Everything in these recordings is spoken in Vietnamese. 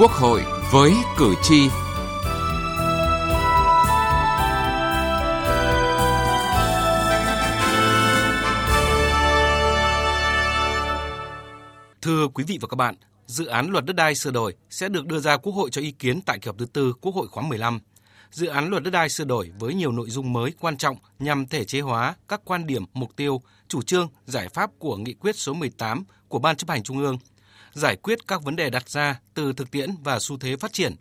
Quốc hội với cử tri. Thưa quý vị và các bạn, dự án luật đất đai sửa đổi sẽ được đưa ra Quốc hội cho ý kiến tại kỳ họp thứ tư Quốc hội khóa 15. Dự án luật đất đai sửa đổi với nhiều nội dung mới quan trọng nhằm thể chế hóa các quan điểm, mục tiêu, chủ trương, giải pháp của nghị quyết số 18 của Ban chấp hành Trung ương, giải quyết các vấn đề đặt ra từ thực tiễn và xu thế phát triển.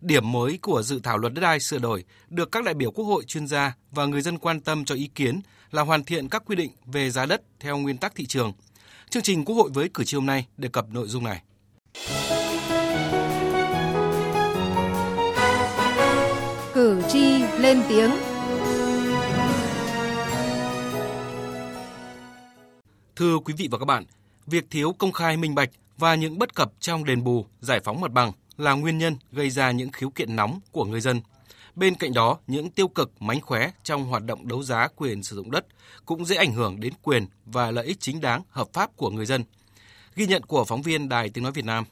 Điểm mới của dự thảo luật đất đai sửa đổi được các đại biểu Quốc hội, chuyên gia và người dân quan tâm cho ý kiến là hoàn thiện các quy định về giá đất theo nguyên tắc thị trường. Chương trình Quốc hội với cử tri hôm nay đề cập nội dung này. Cử tri lên tiếng. Thưa quý vị và các bạn, việc thiếu công khai minh bạch và những bất cập trong đền bù, giải phóng mặt bằng là nguyên nhân gây ra những khiếu kiện nóng của người dân. Bên cạnh đó, những tiêu cực mánh khóe trong hoạt động đấu giá quyền sử dụng đất cũng dễ ảnh hưởng đến quyền và lợi ích chính đáng hợp pháp của người dân. Ghi nhận của phóng viên Đài Tiếng nói Việt Nam.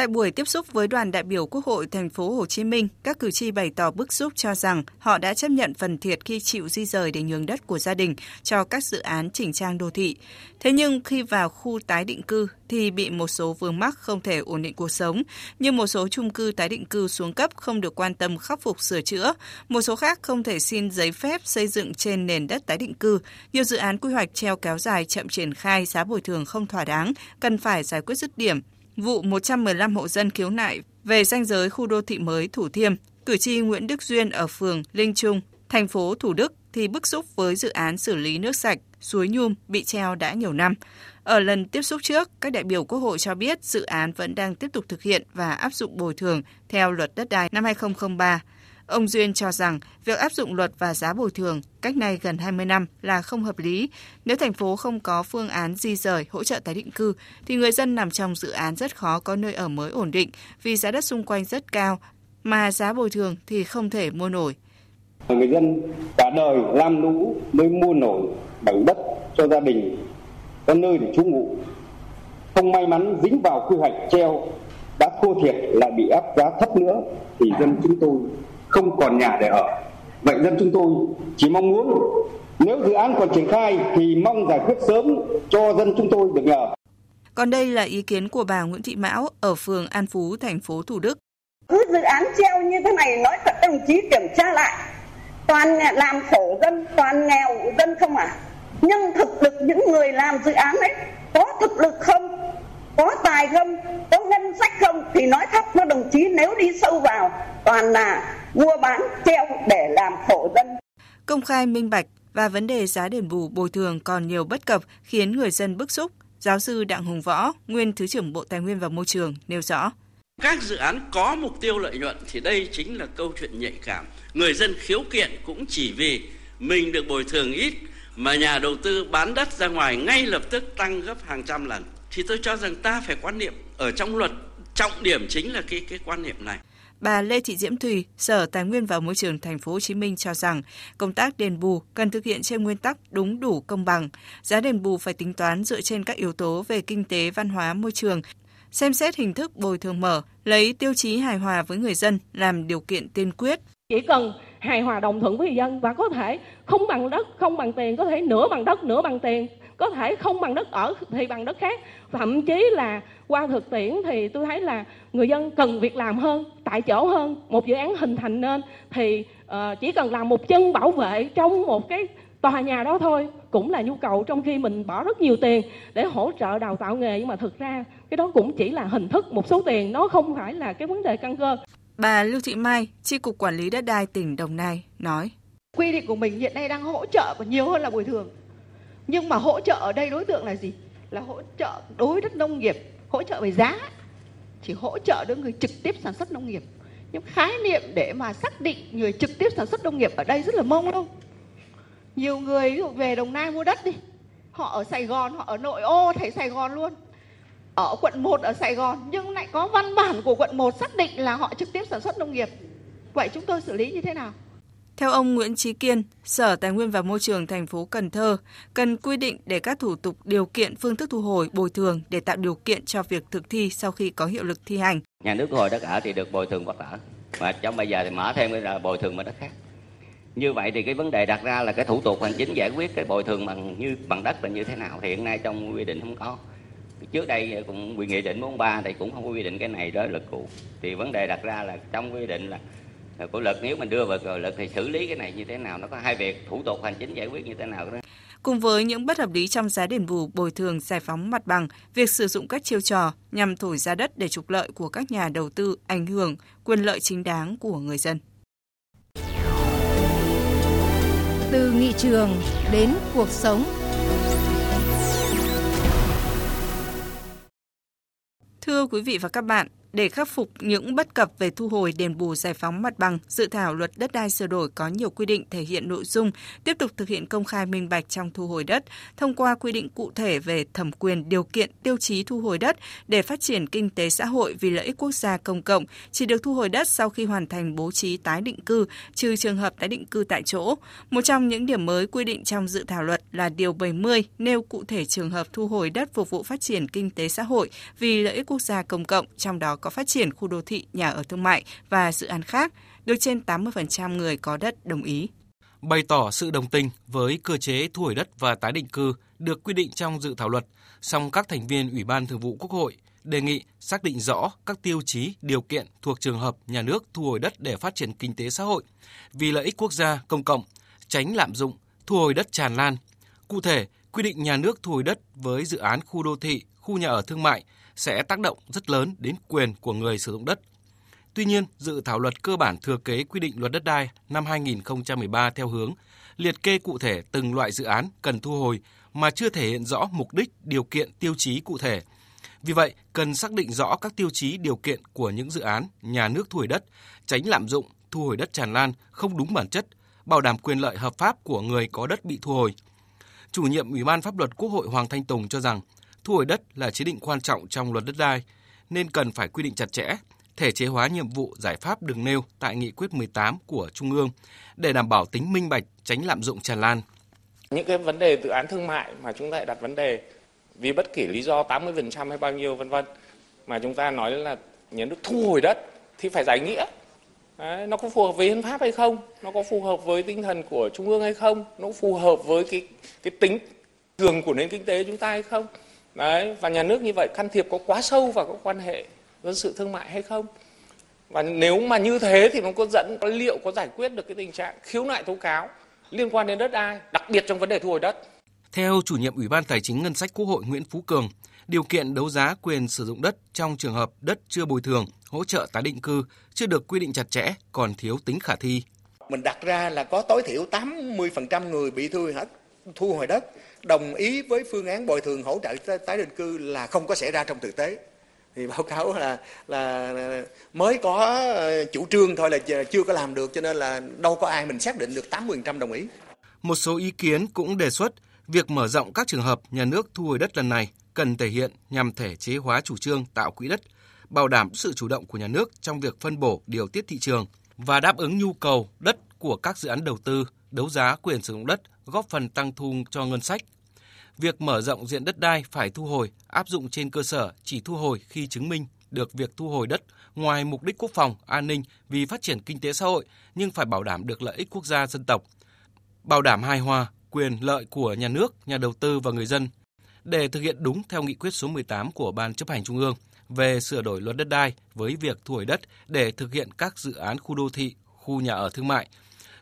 Tại buổi tiếp xúc với đoàn đại biểu Quốc hội thành phố Hồ Chí Minh, các cử tri bày tỏ bức xúc cho rằng họ đã chấp nhận phần thiệt khi chịu di rời để nhường đất của gia đình cho các dự án chỉnh trang đô thị. Thế nhưng khi vào khu tái định cư thì bị một số vướng mắc không thể ổn định cuộc sống, như một số chung cư tái định cư xuống cấp không được quan tâm khắc phục sửa chữa, một số khác không thể xin giấy phép xây dựng trên nền đất tái định cư, nhiều dự án quy hoạch treo kéo dài chậm triển khai, giá bồi thường không thỏa đáng, cần phải giải quyết dứt điểm vụ 115 hộ dân khiếu nại về danh giới khu đô thị mới Thủ Thiêm, cử tri Nguyễn Đức Duyên ở phường Linh Trung, thành phố Thủ Đức thì bức xúc với dự án xử lý nước sạch suối Nhum bị treo đã nhiều năm. Ở lần tiếp xúc trước, các đại biểu Quốc hội cho biết dự án vẫn đang tiếp tục thực hiện và áp dụng bồi thường theo luật đất đai năm 2003. Ông Duyên cho rằng việc áp dụng luật và giá bồi thường cách nay gần 20 năm là không hợp lý. Nếu thành phố không có phương án di rời, hỗ trợ tái định cư, thì người dân nằm trong dự án rất khó có nơi ở mới ổn định vì giá đất xung quanh rất cao, mà giá bồi thường thì không thể mua nổi. Người dân cả đời làm lũ mới mua nổi bằng đất cho gia đình, có nơi để trú ngụ. Không may mắn dính vào quy hoạch treo đã thua thiệt lại bị áp giá thấp nữa thì dân chúng tôi không còn nhà để ở. Vậy dân chúng tôi chỉ mong muốn nếu dự án còn triển khai thì mong giải quyết sớm cho dân chúng tôi được nhờ. Còn đây là ý kiến của bà Nguyễn Thị Mão ở phường An Phú, thành phố Thủ Đức. Cứ dự án treo như thế này nói thật đồng chí kiểm tra lại. Toàn làm khổ dân, toàn nghèo dân không à. Nhưng thực lực những người làm dự án ấy có thực lực không? Có tài không? Có ngân sách không? Thì nói thật với đồng chí nếu đi sâu vào toàn là mua bán treo để làm khổ dân. Công khai minh bạch và vấn đề giá đền bù bồi thường còn nhiều bất cập khiến người dân bức xúc. Giáo sư Đặng Hùng Võ, nguyên Thứ trưởng Bộ Tài nguyên và Môi trường nêu rõ. Các dự án có mục tiêu lợi nhuận thì đây chính là câu chuyện nhạy cảm. Người dân khiếu kiện cũng chỉ vì mình được bồi thường ít mà nhà đầu tư bán đất ra ngoài ngay lập tức tăng gấp hàng trăm lần. Thì tôi cho rằng ta phải quan niệm ở trong luật trọng điểm chính là cái cái quan niệm này. Bà Lê Thị Diễm Thùy, Sở Tài nguyên và Môi trường Thành phố Hồ Chí Minh cho rằng công tác đền bù cần thực hiện trên nguyên tắc đúng đủ công bằng. Giá đền bù phải tính toán dựa trên các yếu tố về kinh tế, văn hóa, môi trường, xem xét hình thức bồi thường mở, lấy tiêu chí hài hòa với người dân làm điều kiện tiên quyết. Chỉ cần hài hòa đồng thuận với người dân và có thể không bằng đất, không bằng tiền, có thể nửa bằng đất, nửa bằng tiền, có thể không bằng đất ở thì bằng đất khác. Thậm chí là qua thực tiễn thì tôi thấy là người dân cần việc làm hơn, tại chỗ hơn. Một dự án hình thành nên thì uh, chỉ cần làm một chân bảo vệ trong một cái tòa nhà đó thôi cũng là nhu cầu trong khi mình bỏ rất nhiều tiền để hỗ trợ đào tạo nghề nhưng mà thực ra cái đó cũng chỉ là hình thức một số tiền nó không phải là cái vấn đề căn cơ. Bà Lưu Thị Mai, Chi cục Quản lý đất đai tỉnh Đồng Nai nói: Quy định của mình hiện nay đang hỗ trợ còn nhiều hơn là bồi thường. Nhưng mà hỗ trợ ở đây đối tượng là gì? Là hỗ trợ đối với đất nông nghiệp, hỗ trợ về giá. Chỉ hỗ trợ đối với người trực tiếp sản xuất nông nghiệp. Nhưng khái niệm để mà xác định người trực tiếp sản xuất nông nghiệp ở đây rất là mông lung nhiều người ví dụ về đồng nai mua đất đi họ ở sài gòn họ ở nội ô thấy sài gòn luôn ở quận 1 ở Sài Gòn nhưng lại có văn bản của quận 1 xác định là họ trực tiếp sản xuất nông nghiệp. Vậy chúng tôi xử lý như thế nào? Theo ông Nguyễn Chí Kiên, Sở Tài nguyên và Môi trường thành phố Cần Thơ cần quy định để các thủ tục điều kiện phương thức thu hồi bồi thường để tạo điều kiện cho việc thực thi sau khi có hiệu lực thi hành. Nhà nước thu hồi đất ở thì được bồi thường bất ở, mà trong bây giờ thì mở thêm cái bồi thường mà đất khác. Như vậy thì cái vấn đề đặt ra là cái thủ tục hành chính giải quyết cái bồi thường bằng như bằng đất là như thế nào thì hiện nay trong quy định không có trước đây cũng quy nghị định 43 thì cũng không có quy định cái này đó luật cũ thì vấn đề đặt ra là trong quy định là của luật nếu mình đưa vào luật thì xử lý cái này như thế nào? Nó có hai việc thủ tục hành chính giải quyết như thế nào đó. Cùng với những bất hợp lý trong giá đền bù bồi thường giải phóng mặt bằng, việc sử dụng các chiêu trò nhằm thổi giá đất để trục lợi của các nhà đầu tư ảnh hưởng quyền lợi chính đáng của người dân. Từ nghị trường đến cuộc sống. Thưa quý vị và các bạn, để khắc phục những bất cập về thu hồi đền bù giải phóng mặt bằng, dự thảo luật đất đai sửa đổi có nhiều quy định thể hiện nội dung tiếp tục thực hiện công khai minh bạch trong thu hồi đất, thông qua quy định cụ thể về thẩm quyền điều kiện tiêu chí thu hồi đất để phát triển kinh tế xã hội vì lợi ích quốc gia công cộng, chỉ được thu hồi đất sau khi hoàn thành bố trí tái định cư, trừ trường hợp tái định cư tại chỗ. Một trong những điểm mới quy định trong dự thảo luật là điều 70 nêu cụ thể trường hợp thu hồi đất phục vụ phát triển kinh tế xã hội vì lợi ích quốc gia công cộng, trong đó có phát triển khu đô thị, nhà ở thương mại và dự án khác, được trên 80% người có đất đồng ý. Bày tỏ sự đồng tình với cơ chế thu hồi đất và tái định cư được quy định trong dự thảo luật, song các thành viên Ủy ban Thường vụ Quốc hội đề nghị xác định rõ các tiêu chí, điều kiện thuộc trường hợp nhà nước thu hồi đất để phát triển kinh tế xã hội vì lợi ích quốc gia công cộng, tránh lạm dụng, thu hồi đất tràn lan. Cụ thể, quy định nhà nước thu hồi đất với dự án khu đô thị, khu nhà ở thương mại sẽ tác động rất lớn đến quyền của người sử dụng đất. Tuy nhiên, dự thảo luật cơ bản thừa kế quy định luật đất đai năm 2013 theo hướng liệt kê cụ thể từng loại dự án cần thu hồi mà chưa thể hiện rõ mục đích, điều kiện, tiêu chí cụ thể. Vì vậy, cần xác định rõ các tiêu chí, điều kiện của những dự án nhà nước thu hồi đất, tránh lạm dụng, thu hồi đất tràn lan không đúng bản chất, bảo đảm quyền lợi hợp pháp của người có đất bị thu hồi. Chủ nhiệm Ủy ban Pháp luật Quốc hội Hoàng Thanh Tùng cho rằng thu hồi đất là chế định quan trọng trong luật đất đai nên cần phải quy định chặt chẽ, thể chế hóa nhiệm vụ giải pháp được nêu tại nghị quyết 18 của Trung ương để đảm bảo tính minh bạch, tránh lạm dụng tràn lan. Những cái vấn đề dự án thương mại mà chúng ta lại đặt vấn đề vì bất kỳ lý do 80% hay bao nhiêu vân vân mà chúng ta nói là nhà nước thu hồi đất thì phải giải nghĩa. Đấy, nó có phù hợp với hiến pháp hay không? Nó có phù hợp với tinh thần của trung ương hay không? Nó phù hợp với cái cái tính thường của nền kinh tế chúng ta hay không? Đấy, và nhà nước như vậy can thiệp có quá sâu vào các quan hệ dân sự thương mại hay không? Và nếu mà như thế thì nó có dẫn liệu có giải quyết được cái tình trạng khiếu nại tố cáo liên quan đến đất đai, đặc biệt trong vấn đề thu hồi đất. Theo chủ nhiệm Ủy ban Tài chính Ngân sách Quốc hội Nguyễn Phú Cường, điều kiện đấu giá quyền sử dụng đất trong trường hợp đất chưa bồi thường, hỗ trợ tái định cư chưa được quy định chặt chẽ, còn thiếu tính khả thi. Mình đặt ra là có tối thiểu 80% người bị thu hồi đất, thu hồi đất đồng ý với phương án bồi thường hỗ trợ tái định cư là không có xảy ra trong thực tế thì báo cáo là là mới có ờ, chủ trương thôi là chưa có làm được cho nên là đâu có ai mình xác định được 80% đồng ý. Một số ý kiến cũng đề xuất việc mở rộng các trường hợp nhà nước thu hồi đất lần này cần thể hiện nhằm thể chế hóa chủ trương tạo quỹ đất, bảo đảm sự chủ động của nhà nước trong việc phân bổ điều tiết thị trường và đáp ứng nhu cầu đất của các dự án đầu tư, đấu giá quyền sử dụng đất góp phần tăng thu cho ngân sách. Việc mở rộng diện đất đai phải thu hồi áp dụng trên cơ sở chỉ thu hồi khi chứng minh được việc thu hồi đất ngoài mục đích quốc phòng, an ninh vì phát triển kinh tế xã hội nhưng phải bảo đảm được lợi ích quốc gia dân tộc, bảo đảm hài hòa quyền lợi của nhà nước, nhà đầu tư và người dân để thực hiện đúng theo nghị quyết số 18 của Ban chấp hành Trung ương về sửa đổi luật đất đai với việc thu hồi đất để thực hiện các dự án khu đô thị, khu nhà ở thương mại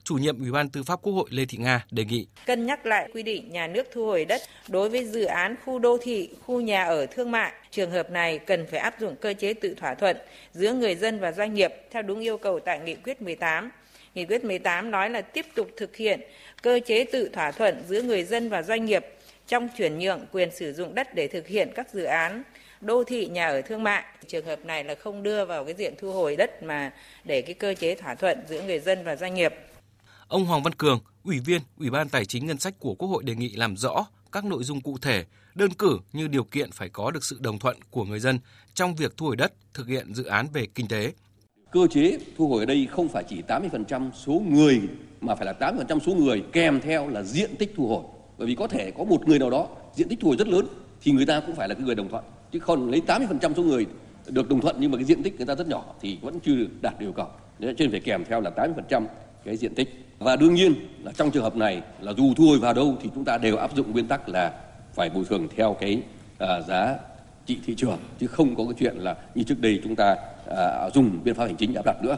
chủ nhiệm Ủy ban Tư pháp Quốc hội Lê Thị Nga đề nghị cân nhắc lại quy định nhà nước thu hồi đất đối với dự án khu đô thị, khu nhà ở thương mại. Trường hợp này cần phải áp dụng cơ chế tự thỏa thuận giữa người dân và doanh nghiệp theo đúng yêu cầu tại nghị quyết 18. Nghị quyết 18 nói là tiếp tục thực hiện cơ chế tự thỏa thuận giữa người dân và doanh nghiệp trong chuyển nhượng quyền sử dụng đất để thực hiện các dự án đô thị nhà ở thương mại trường hợp này là không đưa vào cái diện thu hồi đất mà để cái cơ chế thỏa thuận giữa người dân và doanh nghiệp Ông Hoàng Văn Cường, Ủy viên Ủy ban Tài chính Ngân sách của Quốc hội đề nghị làm rõ các nội dung cụ thể, đơn cử như điều kiện phải có được sự đồng thuận của người dân trong việc thu hồi đất thực hiện dự án về kinh tế. Cơ chế thu hồi ở đây không phải chỉ 80% số người mà phải là 80% số người kèm theo là diện tích thu hồi. Bởi vì có thể có một người nào đó diện tích thu hồi rất lớn thì người ta cũng phải là cái người đồng thuận. Chứ còn lấy 80% số người được đồng thuận nhưng mà cái diện tích người ta rất nhỏ thì vẫn chưa đạt yêu cầu. nên nên phải kèm theo là 80% cái diện tích. Và đương nhiên là trong trường hợp này là dù thu hồi vào đâu thì chúng ta đều áp dụng nguyên tắc là phải bồi thường theo cái à, giá trị thị trường chứ không có cái chuyện là như trước đây chúng ta à, dùng biện pháp hành chính áp đặt nữa.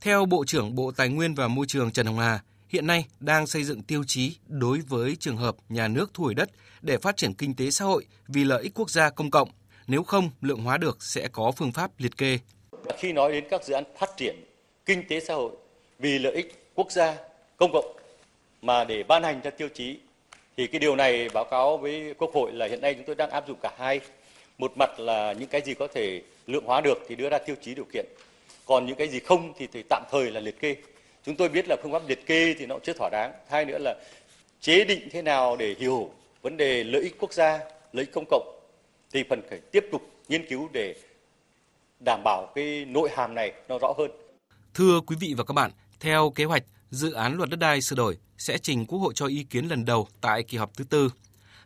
Theo Bộ trưởng Bộ Tài nguyên và Môi trường Trần Hồng Hà, hiện nay đang xây dựng tiêu chí đối với trường hợp nhà nước thu hồi đất để phát triển kinh tế xã hội vì lợi ích quốc gia công cộng. Nếu không lượng hóa được sẽ có phương pháp liệt kê. Khi nói đến các dự án phát triển kinh tế xã hội vì lợi ích quốc gia công cộng mà để ban hành ra tiêu chí thì cái điều này báo cáo với Quốc hội là hiện nay chúng tôi đang áp dụng cả hai. Một mặt là những cái gì có thể lượng hóa được thì đưa ra tiêu chí điều kiện. Còn những cái gì không thì, thì tạm thời là liệt kê. Chúng tôi biết là phương pháp liệt kê thì nó chưa thỏa đáng. Hai nữa là chế định thế nào để hiểu vấn đề lợi ích quốc gia, lợi ích công cộng thì phần phải tiếp tục nghiên cứu để đảm bảo cái nội hàm này nó rõ hơn. Thưa quý vị và các bạn, theo kế hoạch, dự án luật đất đai sửa đổi sẽ trình Quốc hội cho ý kiến lần đầu tại kỳ họp thứ tư.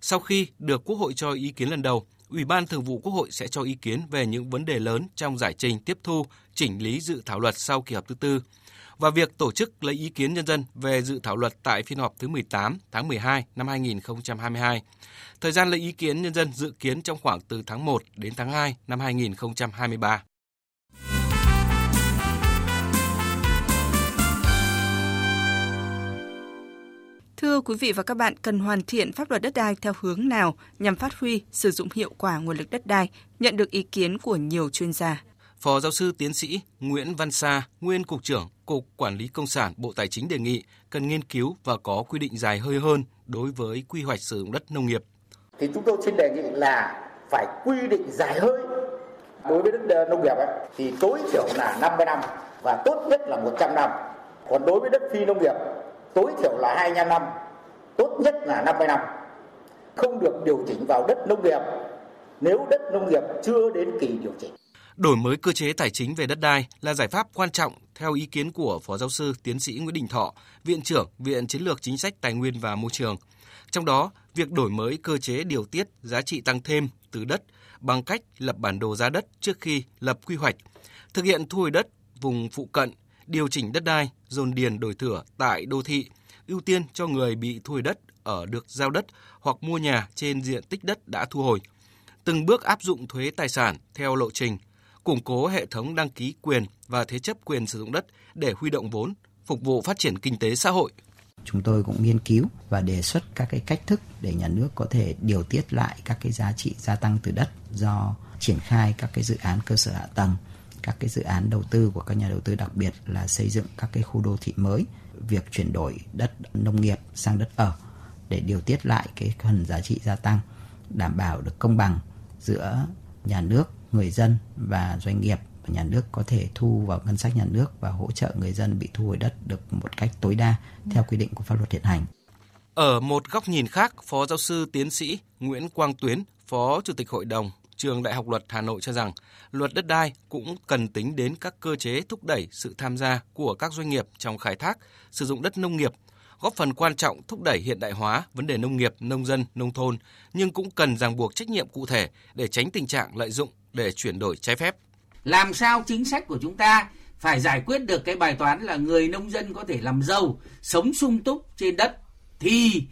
Sau khi được Quốc hội cho ý kiến lần đầu, Ủy ban Thường vụ Quốc hội sẽ cho ý kiến về những vấn đề lớn trong giải trình tiếp thu, chỉnh lý dự thảo luật sau kỳ họp thứ tư và việc tổ chức lấy ý kiến nhân dân về dự thảo luật tại phiên họp thứ 18 tháng 12 năm 2022. Thời gian lấy ý kiến nhân dân dự kiến trong khoảng từ tháng 1 đến tháng 2 năm 2023. Thưa quý vị và các bạn, cần hoàn thiện pháp luật đất đai theo hướng nào nhằm phát huy, sử dụng hiệu quả nguồn lực đất đai, nhận được ý kiến của nhiều chuyên gia. Phó giáo sư tiến sĩ Nguyễn Văn Sa, nguyên cục trưởng Cục Quản lý Công sản Bộ Tài chính đề nghị cần nghiên cứu và có quy định dài hơi hơn đối với quy hoạch sử dụng đất nông nghiệp. Thì chúng tôi xin đề nghị là phải quy định dài hơi đối với đất ờ, nông nghiệp ấy, thì tối thiểu là 50 năm và tốt nhất là 100 năm. Còn đối với đất phi nông nghiệp tối thiểu là 25 năm, tốt nhất là 50 năm. Không được điều chỉnh vào đất nông nghiệp nếu đất nông nghiệp chưa đến kỳ điều chỉnh. Đổi mới cơ chế tài chính về đất đai là giải pháp quan trọng theo ý kiến của Phó Giáo sư Tiến sĩ Nguyễn Đình Thọ, Viện trưởng Viện Chiến lược Chính sách Tài nguyên và Môi trường. Trong đó, việc đổi mới cơ chế điều tiết giá trị tăng thêm từ đất bằng cách lập bản đồ giá đất trước khi lập quy hoạch, thực hiện thu hồi đất vùng phụ cận, điều chỉnh đất đai, dồn điền đổi thửa tại đô thị, ưu tiên cho người bị thu hồi đất ở được giao đất hoặc mua nhà trên diện tích đất đã thu hồi. Từng bước áp dụng thuế tài sản theo lộ trình, củng cố hệ thống đăng ký quyền và thế chấp quyền sử dụng đất để huy động vốn, phục vụ phát triển kinh tế xã hội. Chúng tôi cũng nghiên cứu và đề xuất các cái cách thức để nhà nước có thể điều tiết lại các cái giá trị gia tăng từ đất do triển khai các cái dự án cơ sở hạ tầng, các cái dự án đầu tư của các nhà đầu tư đặc biệt là xây dựng các cái khu đô thị mới, việc chuyển đổi đất nông nghiệp sang đất ở để điều tiết lại cái phần giá trị gia tăng, đảm bảo được công bằng giữa nhà nước người dân và doanh nghiệp và nhà nước có thể thu vào ngân sách nhà nước và hỗ trợ người dân bị thu hồi đất được một cách tối đa theo quy định của pháp luật hiện hành. Ở một góc nhìn khác, Phó giáo sư tiến sĩ Nguyễn Quang Tuyến, Phó Chủ tịch Hội đồng Trường Đại học Luật Hà Nội cho rằng luật đất đai cũng cần tính đến các cơ chế thúc đẩy sự tham gia của các doanh nghiệp trong khai thác, sử dụng đất nông nghiệp, góp phần quan trọng thúc đẩy hiện đại hóa vấn đề nông nghiệp, nông dân, nông thôn, nhưng cũng cần ràng buộc trách nhiệm cụ thể để tránh tình trạng lợi dụng để chuyển đổi trái phép. Làm sao chính sách của chúng ta phải giải quyết được cái bài toán là người nông dân có thể làm giàu, sống sung túc trên đất thì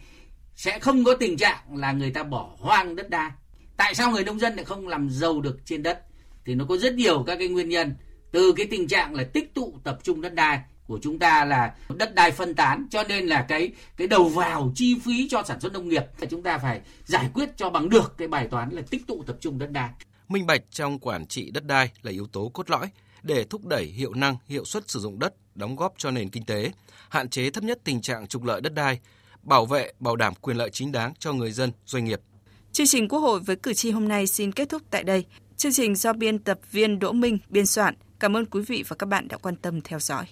sẽ không có tình trạng là người ta bỏ hoang đất đai. Tại sao người nông dân lại không làm giàu được trên đất? Thì nó có rất nhiều các cái nguyên nhân từ cái tình trạng là tích tụ tập trung đất đai của chúng ta là đất đai phân tán cho nên là cái cái đầu vào chi phí cho sản xuất nông nghiệp là chúng ta phải giải quyết cho bằng được cái bài toán là tích tụ tập trung đất đai minh bạch trong quản trị đất đai là yếu tố cốt lõi để thúc đẩy hiệu năng, hiệu suất sử dụng đất, đóng góp cho nền kinh tế, hạn chế thấp nhất tình trạng trục lợi đất đai, bảo vệ, bảo đảm quyền lợi chính đáng cho người dân, doanh nghiệp. Chương trình Quốc hội với cử tri hôm nay xin kết thúc tại đây. Chương trình do biên tập viên Đỗ Minh biên soạn. Cảm ơn quý vị và các bạn đã quan tâm theo dõi.